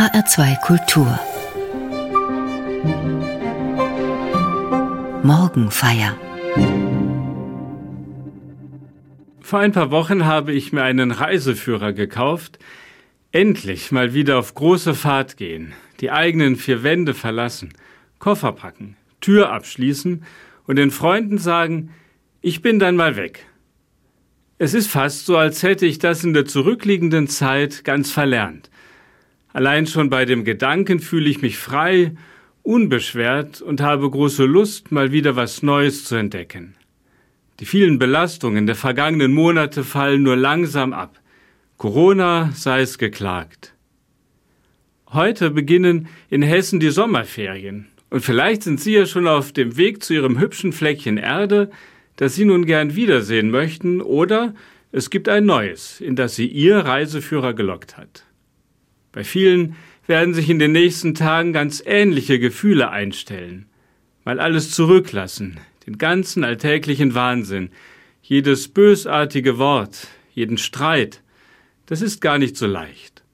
HR2 Kultur Morgenfeier Vor ein paar Wochen habe ich mir einen Reiseführer gekauft. Endlich mal wieder auf große Fahrt gehen, die eigenen vier Wände verlassen, Koffer packen, Tür abschließen und den Freunden sagen, ich bin dann mal weg. Es ist fast so, als hätte ich das in der zurückliegenden Zeit ganz verlernt. Allein schon bei dem Gedanken fühle ich mich frei, unbeschwert und habe große Lust, mal wieder was Neues zu entdecken. Die vielen Belastungen der vergangenen Monate fallen nur langsam ab. Corona sei es geklagt. Heute beginnen in Hessen die Sommerferien und vielleicht sind Sie ja schon auf dem Weg zu Ihrem hübschen Fleckchen Erde, das Sie nun gern wiedersehen möchten, oder es gibt ein neues, in das Sie Ihr Reiseführer gelockt hat. Bei vielen werden sich in den nächsten Tagen ganz ähnliche Gefühle einstellen. Mal alles zurücklassen, den ganzen alltäglichen Wahnsinn, jedes bösartige Wort, jeden Streit. Das ist gar nicht so leicht.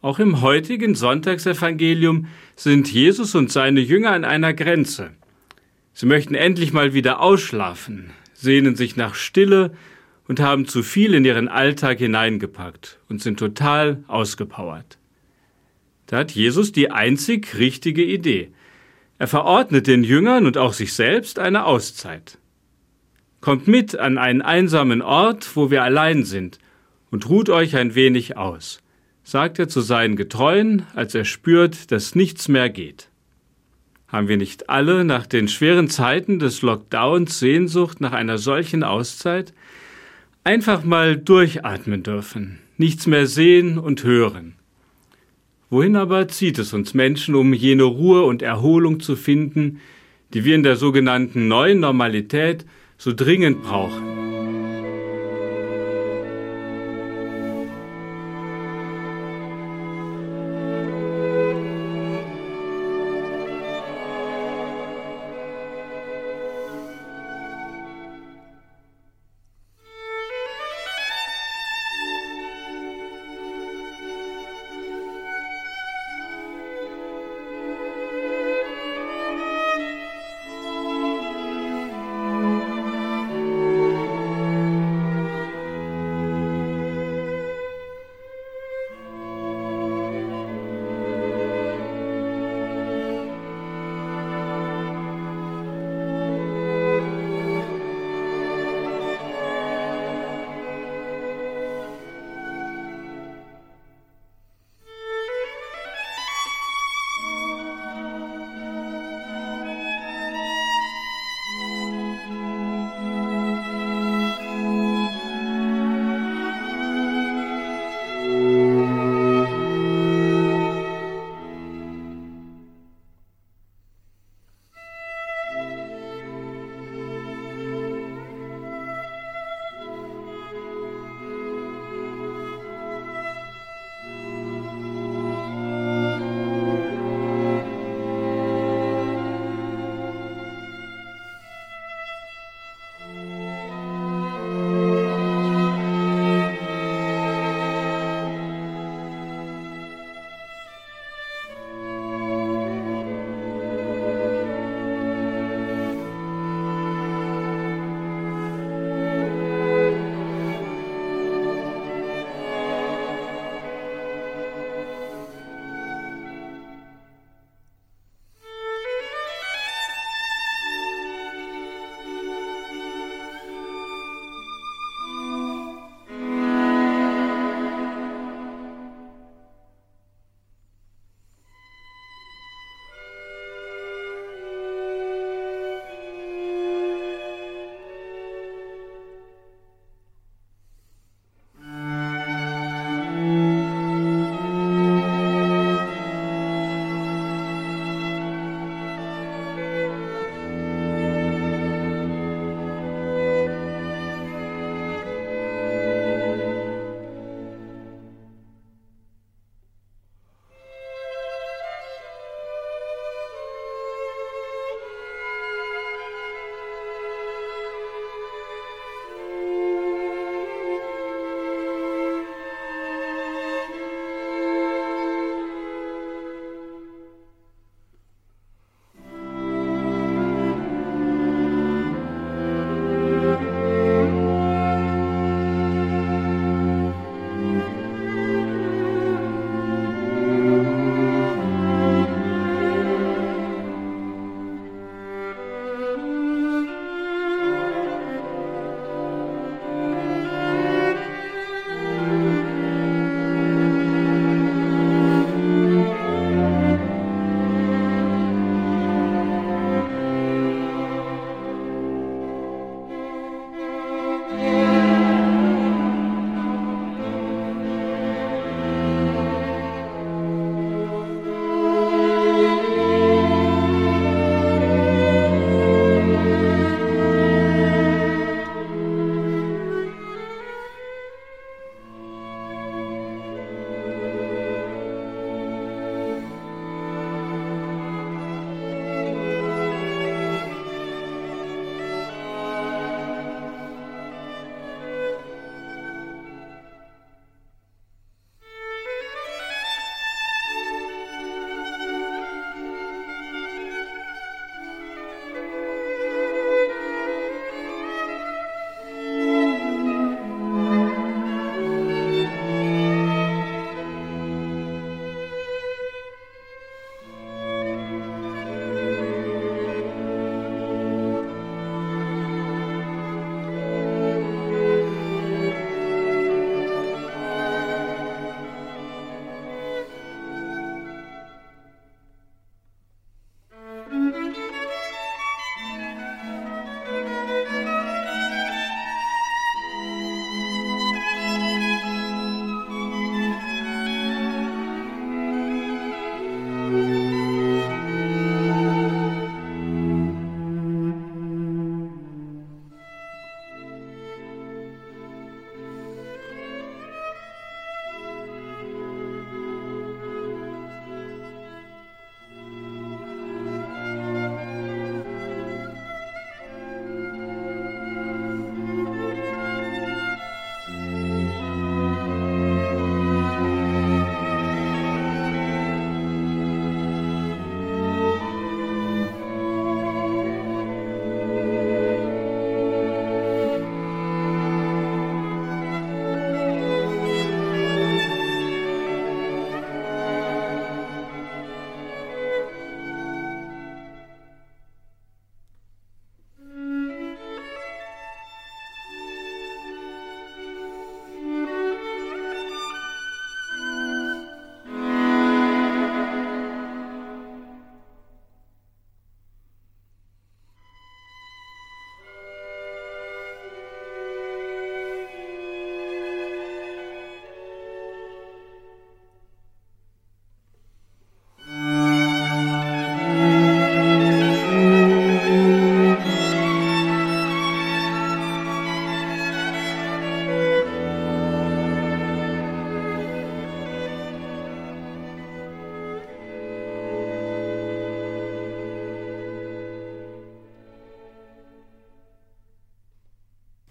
Auch im heutigen Sonntagsevangelium sind Jesus und seine Jünger an einer Grenze. Sie möchten endlich mal wieder ausschlafen, sehnen sich nach Stille und haben zu viel in ihren Alltag hineingepackt und sind total ausgepowert. Da hat Jesus die einzig richtige Idee. Er verordnet den Jüngern und auch sich selbst eine Auszeit. Kommt mit an einen einsamen Ort, wo wir allein sind, und ruht euch ein wenig aus, sagt er zu seinen Getreuen, als er spürt, dass nichts mehr geht. Haben wir nicht alle nach den schweren Zeiten des Lockdowns Sehnsucht nach einer solchen Auszeit? Einfach mal durchatmen dürfen, nichts mehr sehen und hören. Wohin aber zieht es uns Menschen, um jene Ruhe und Erholung zu finden, die wir in der sogenannten neuen Normalität so dringend brauchen?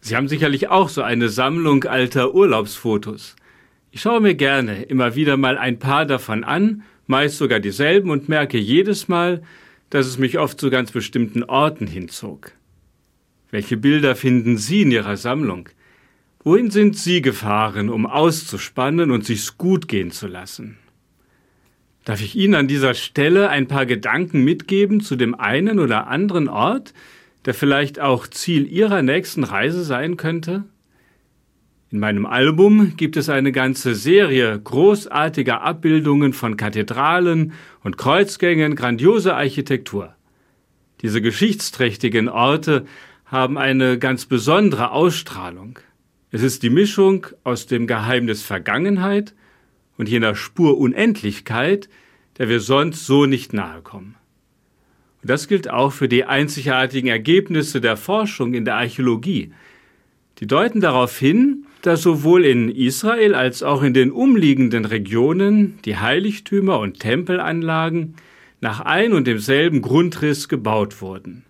Sie haben sicherlich auch so eine Sammlung alter Urlaubsfotos. Ich schaue mir gerne immer wieder mal ein paar davon an, meist sogar dieselben und merke jedes Mal, dass es mich oft zu ganz bestimmten Orten hinzog. Welche Bilder finden Sie in Ihrer Sammlung? Wohin sind Sie gefahren, um auszuspannen und sich's gut gehen zu lassen? Darf ich Ihnen an dieser Stelle ein paar Gedanken mitgeben zu dem einen oder anderen Ort, der vielleicht auch Ziel Ihrer nächsten Reise sein könnte? In meinem Album gibt es eine ganze Serie großartiger Abbildungen von Kathedralen und Kreuzgängen grandioser Architektur. Diese geschichtsträchtigen Orte haben eine ganz besondere Ausstrahlung. Es ist die Mischung aus dem Geheimnis Vergangenheit und jener Spur Unendlichkeit, der wir sonst so nicht nahe kommen. Und das gilt auch für die einzigartigen Ergebnisse der Forschung in der Archäologie. Die deuten darauf hin, dass sowohl in Israel als auch in den umliegenden Regionen die Heiligtümer und Tempelanlagen nach ein und demselben Grundriss gebaut wurden.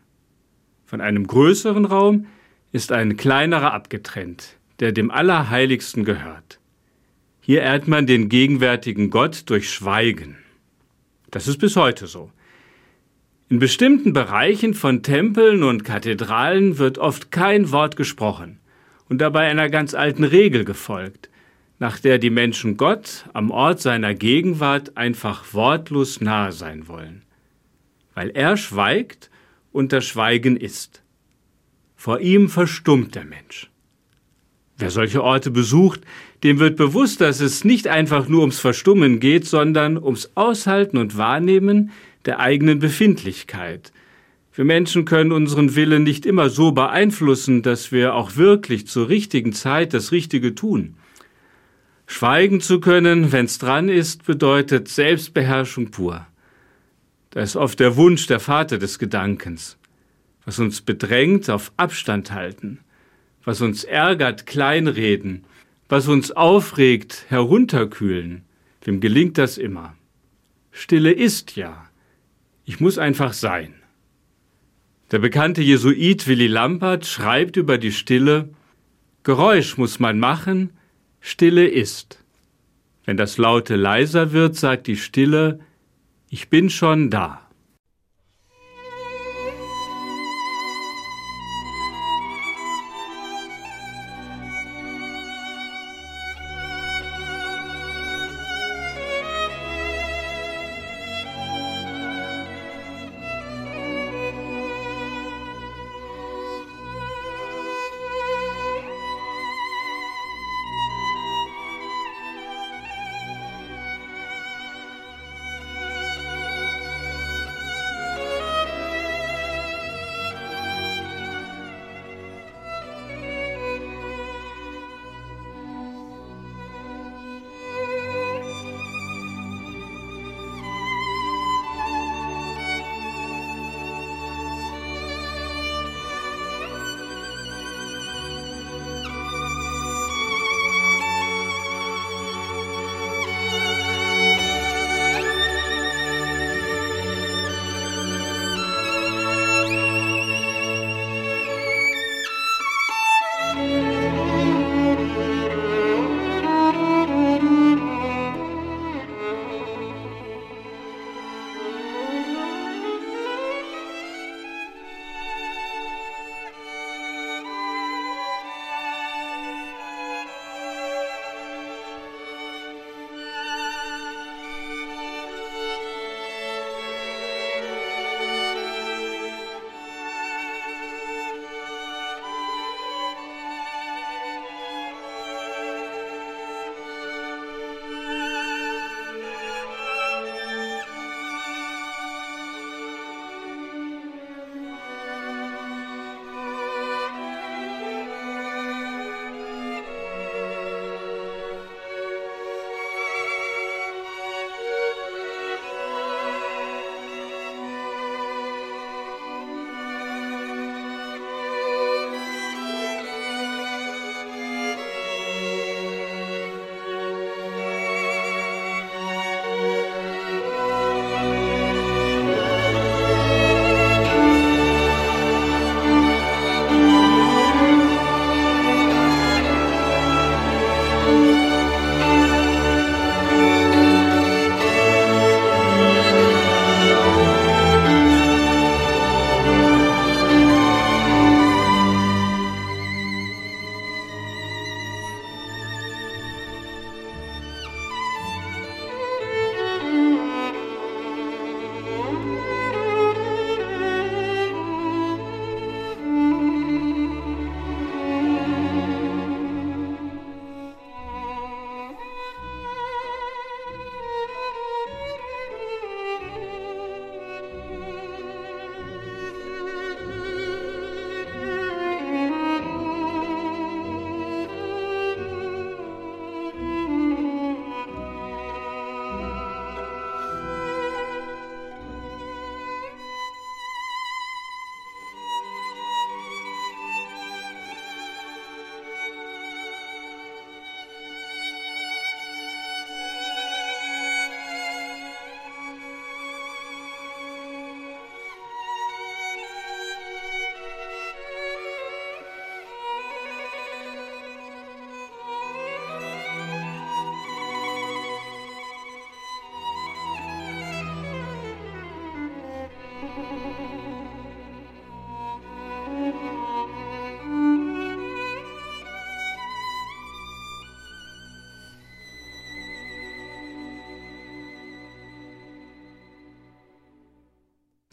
Von einem größeren Raum ist ein kleinerer abgetrennt, der dem Allerheiligsten gehört. Hier ehrt man den gegenwärtigen Gott durch Schweigen. Das ist bis heute so. In bestimmten Bereichen von Tempeln und Kathedralen wird oft kein Wort gesprochen und dabei einer ganz alten Regel gefolgt, nach der die Menschen Gott am Ort seiner Gegenwart einfach wortlos nahe sein wollen. Weil er schweigt und das Schweigen ist. Vor ihm verstummt der Mensch. Wer solche Orte besucht, dem wird bewusst, dass es nicht einfach nur ums Verstummen geht, sondern ums Aushalten und Wahrnehmen der eigenen Befindlichkeit. Wir Menschen können unseren Willen nicht immer so beeinflussen, dass wir auch wirklich zur richtigen Zeit das Richtige tun. Schweigen zu können, wenn's dran ist, bedeutet Selbstbeherrschung pur. Da ist oft der Wunsch der Vater des Gedankens, was uns bedrängt auf Abstand halten, was uns ärgert, kleinreden, was uns aufregt, herunterkühlen. Wem gelingt das immer? Stille ist ja. Ich muss einfach sein. Der bekannte Jesuit Willy Lampert schreibt über die Stille, Geräusch muss man machen, Stille ist. Wenn das Laute leiser wird, sagt die Stille, ich bin schon da.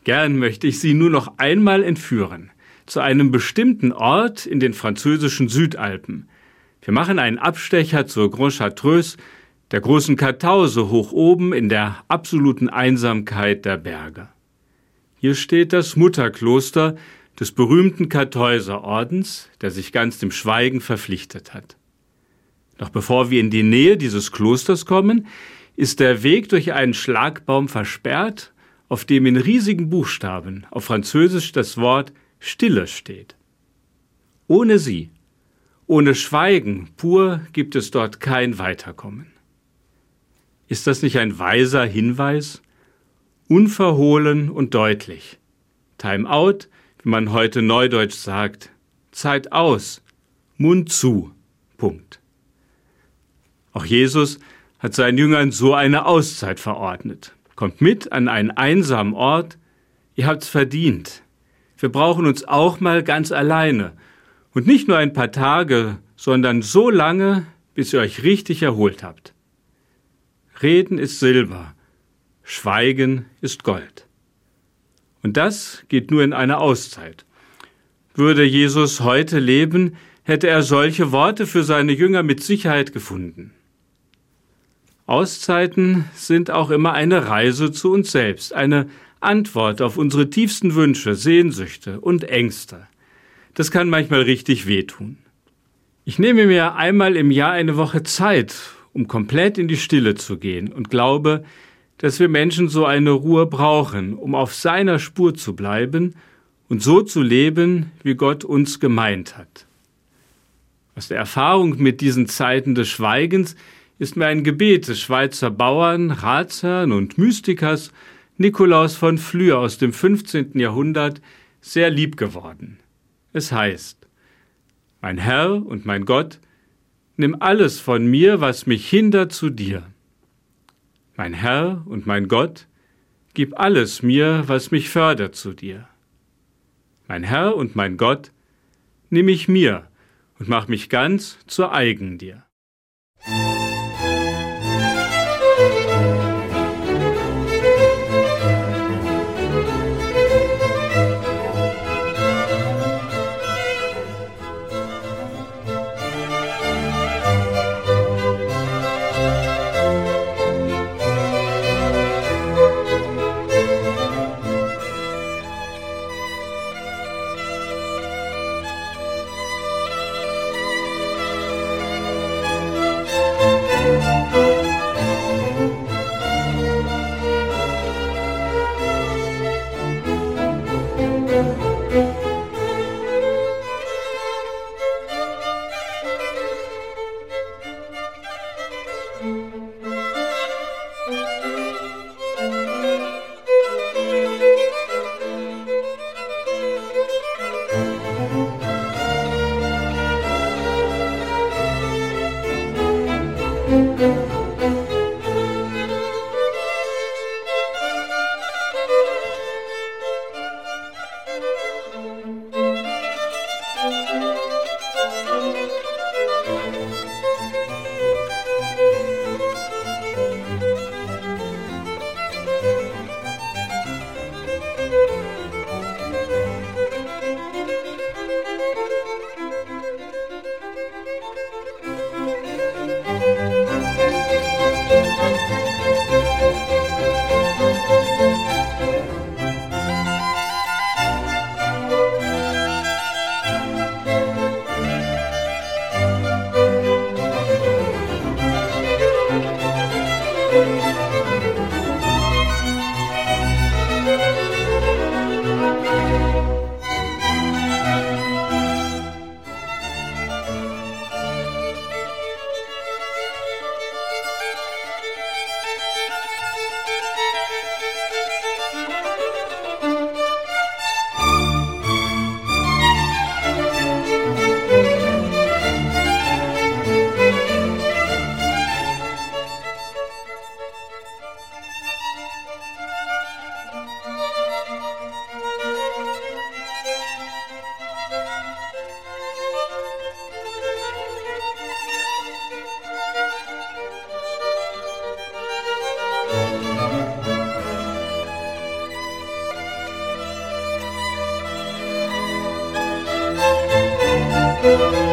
Gern möchte ich Sie nur noch einmal entführen zu einem bestimmten Ort in den französischen Südalpen. Wir machen einen Abstecher zur Grand Chartreuse, der großen Kartause hoch oben in der absoluten Einsamkeit der Berge. Hier steht das Mutterkloster des berühmten Kartäuserordens, der sich ganz dem Schweigen verpflichtet hat. Doch bevor wir in die Nähe dieses Klosters kommen, ist der Weg durch einen Schlagbaum versperrt auf dem in riesigen Buchstaben auf Französisch das Wort Stille steht. Ohne sie, ohne Schweigen pur gibt es dort kein Weiterkommen. Ist das nicht ein weiser Hinweis? Unverhohlen und deutlich. Time out, wie man heute neudeutsch sagt. Zeit aus. Mund zu. Punkt. Auch Jesus hat seinen Jüngern so eine Auszeit verordnet. Kommt mit an einen einsamen Ort, ihr habt's verdient. Wir brauchen uns auch mal ganz alleine. Und nicht nur ein paar Tage, sondern so lange, bis ihr euch richtig erholt habt. Reden ist Silber, Schweigen ist Gold. Und das geht nur in einer Auszeit. Würde Jesus heute leben, hätte er solche Worte für seine Jünger mit Sicherheit gefunden. Auszeiten sind auch immer eine Reise zu uns selbst, eine Antwort auf unsere tiefsten Wünsche, Sehnsüchte und Ängste. Das kann manchmal richtig wehtun. Ich nehme mir einmal im Jahr eine Woche Zeit, um komplett in die Stille zu gehen und glaube, dass wir Menschen so eine Ruhe brauchen, um auf seiner Spur zu bleiben und so zu leben, wie Gott uns gemeint hat. Aus der Erfahrung mit diesen Zeiten des Schweigens ist mir ein Gebet des Schweizer Bauern, Ratsherrn und Mystikers Nikolaus von Flür aus dem 15. Jahrhundert sehr lieb geworden. Es heißt, Mein Herr und mein Gott, nimm alles von mir, was mich hindert zu dir. Mein Herr und mein Gott, gib alles mir, was mich fördert zu dir. Mein Herr und mein Gott, nimm mich mir und mach mich ganz zur eigen dir. Música Und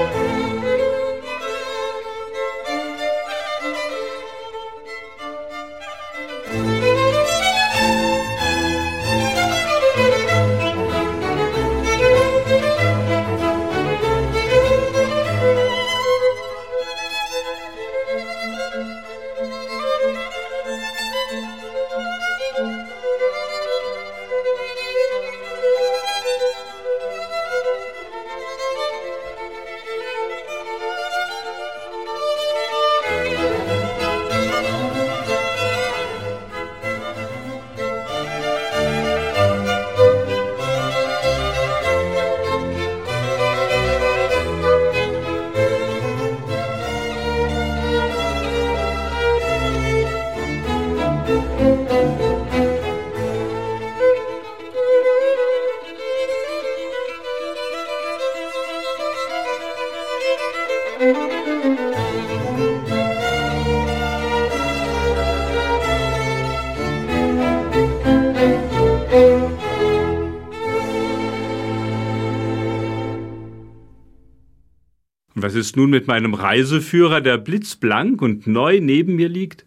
ist nun mit meinem Reiseführer, der blitzblank und neu neben mir liegt?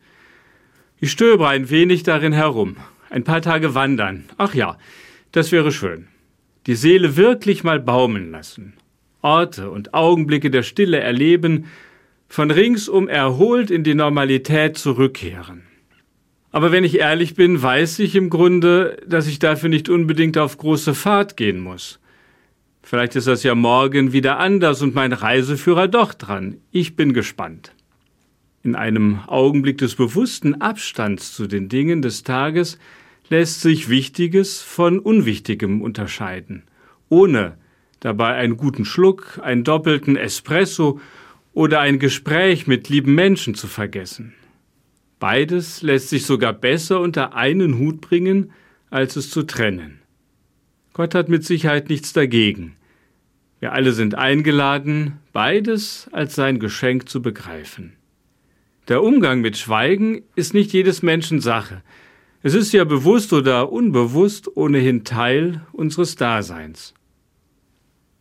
Ich stöbe ein wenig darin herum. Ein paar Tage wandern. Ach ja, das wäre schön. Die Seele wirklich mal baumeln lassen. Orte und Augenblicke der Stille erleben, von ringsum erholt in die Normalität zurückkehren. Aber wenn ich ehrlich bin, weiß ich im Grunde, dass ich dafür nicht unbedingt auf große Fahrt gehen muss. Vielleicht ist das ja morgen wieder anders und mein Reiseführer doch dran. Ich bin gespannt. In einem Augenblick des bewussten Abstands zu den Dingen des Tages lässt sich Wichtiges von Unwichtigem unterscheiden, ohne dabei einen guten Schluck, einen doppelten Espresso oder ein Gespräch mit lieben Menschen zu vergessen. Beides lässt sich sogar besser unter einen Hut bringen, als es zu trennen. Gott hat mit Sicherheit nichts dagegen. Wir alle sind eingeladen, beides als sein Geschenk zu begreifen. Der Umgang mit Schweigen ist nicht jedes Menschen Sache. Es ist ja bewusst oder unbewusst ohnehin Teil unseres Daseins.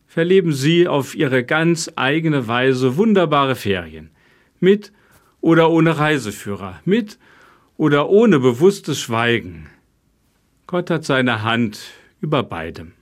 Verleben Sie auf Ihre ganz eigene Weise wunderbare Ferien. Mit oder ohne Reiseführer. Mit oder ohne bewusstes Schweigen. Gott hat seine Hand über beidem.